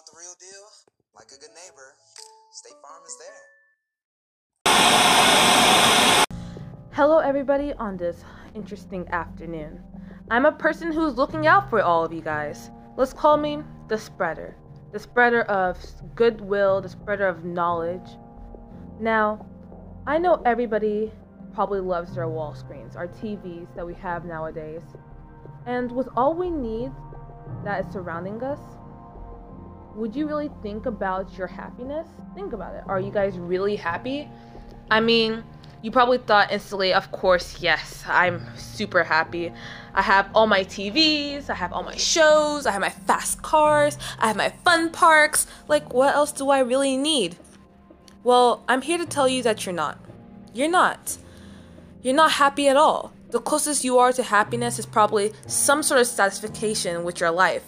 want the real deal? Like a good neighbor, State Farm is there. Hello, everybody, on this interesting afternoon. I'm a person who's looking out for all of you guys. Let's call me the spreader. The spreader of goodwill, the spreader of knowledge. Now, I know everybody probably loves their wall screens, our TVs that we have nowadays. And with all we need that is surrounding us, would you really think about your happiness? Think about it. Are you guys really happy? I mean, you probably thought instantly, of course, yes, I'm super happy. I have all my TVs, I have all my shows, I have my fast cars, I have my fun parks. Like, what else do I really need? Well, I'm here to tell you that you're not. You're not. You're not happy at all. The closest you are to happiness is probably some sort of satisfaction with your life.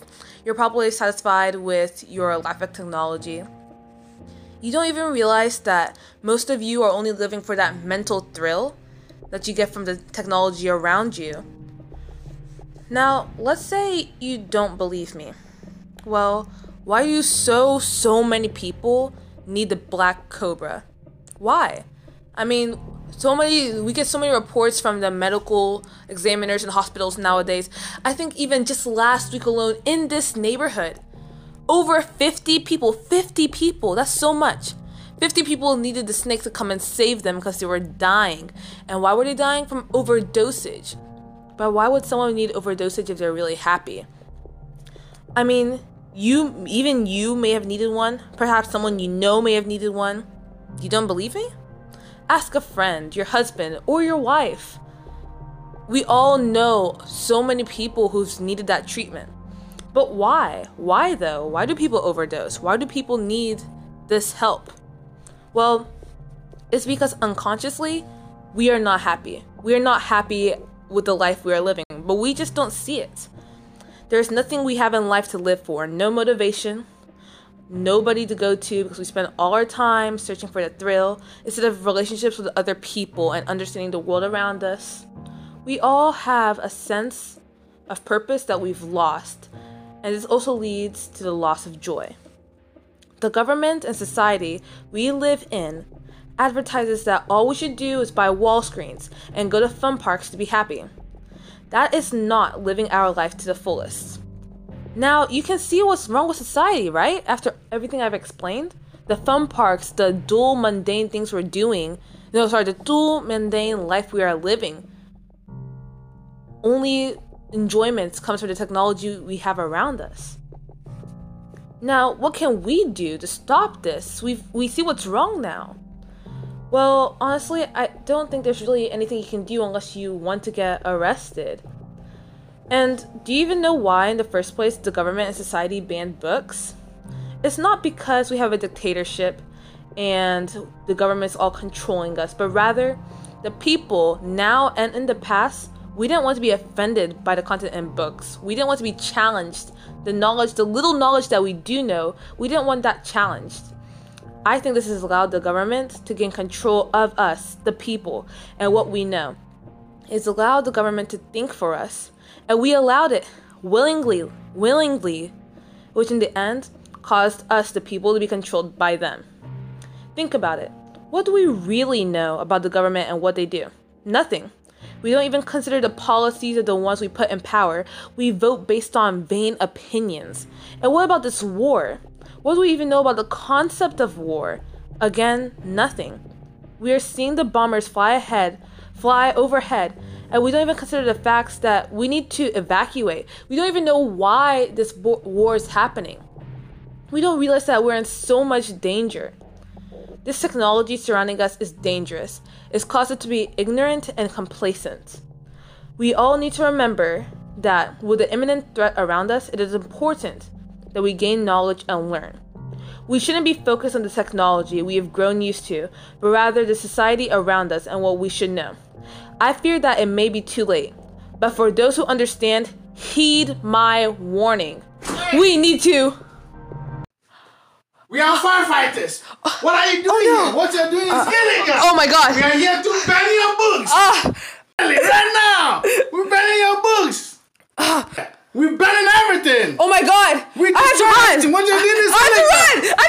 You're probably satisfied with your life of technology. You don't even realize that most of you are only living for that mental thrill that you get from the technology around you. Now, let's say you don't believe me. Well, why do so, so many people need the Black Cobra? Why? I mean, so many we get so many reports from the medical examiners and hospitals nowadays. I think even just last week alone in this neighborhood over 50 people 50 people that's so much. 50 people needed the snake to come and save them because they were dying. And why were they dying? From overdosage. But why would someone need overdosage if they're really happy? I mean you even you may have needed one. Perhaps someone you know may have needed one. You don't believe me Ask a friend, your husband, or your wife. We all know so many people who've needed that treatment. But why? Why though? Why do people overdose? Why do people need this help? Well, it's because unconsciously we are not happy. We are not happy with the life we are living, but we just don't see it. There's nothing we have in life to live for no motivation, nobody to go to because we spend all our time searching for the thrill instead of relationships with other people and understanding the world around us. We all have a sense of purpose that we've lost, and this also leads to the loss of joy. The government and society we live in advertises that all we should do is buy wall screens and go to fun parks to be happy. That is not living our life to the fullest. Now, you can see what's wrong with society, right? After everything I've explained. The fun parks, the dual mundane things we're doing, no, sorry, the dual mundane life we are living. Only enjoyments comes from the technology we have around us. Now, what can we do to stop this? We we see what's wrong now. Well, honestly, I don't think there's really anything you can do unless you want to get arrested. And do you even know why, in the first place, the government and society banned books? It's not because we have a dictatorship and the government's all controlling us, but rather the people now and in the past, we didn't want to be offended by the content in books. We didn't want to be challenged. The knowledge, the little knowledge that we do know, we didn't want that challenged. I think this has allowed the government to gain control of us, the people, and what we know. It's allowed the government to think for us and we allowed it willingly, willingly, which in the end caused us, the people, to be controlled by them. Think about it. What do we really know about the government and what they do? Nothing. We don't even consider the policies of the ones we put in power. We vote based on vain opinions. And what about this war? What do we even know about the concept of war? Again, nothing. We are seeing the bombers fly ahead, fly overhead, and we don't even consider the facts that we need to evacuate. We don't even know why this war is happening. We don't realize that we're in so much danger. This technology surrounding us is dangerous. It's caused us to be ignorant and complacent. We all need to remember that with the imminent threat around us, it is important that we gain knowledge and learn. We shouldn't be focused on the technology we have grown used to, but rather the society around us and what we should know. I fear that it may be too late. But for those who understand, heed my warning. We need to. We are firefighters. What are you doing oh, no. here? What you're doing is uh, illegal. Oh my god. We are here to ban your books. Uh, right now. We're banning your books. Uh, We're banning everything in. Oh my god. We I have to run. Once you're I have to run. I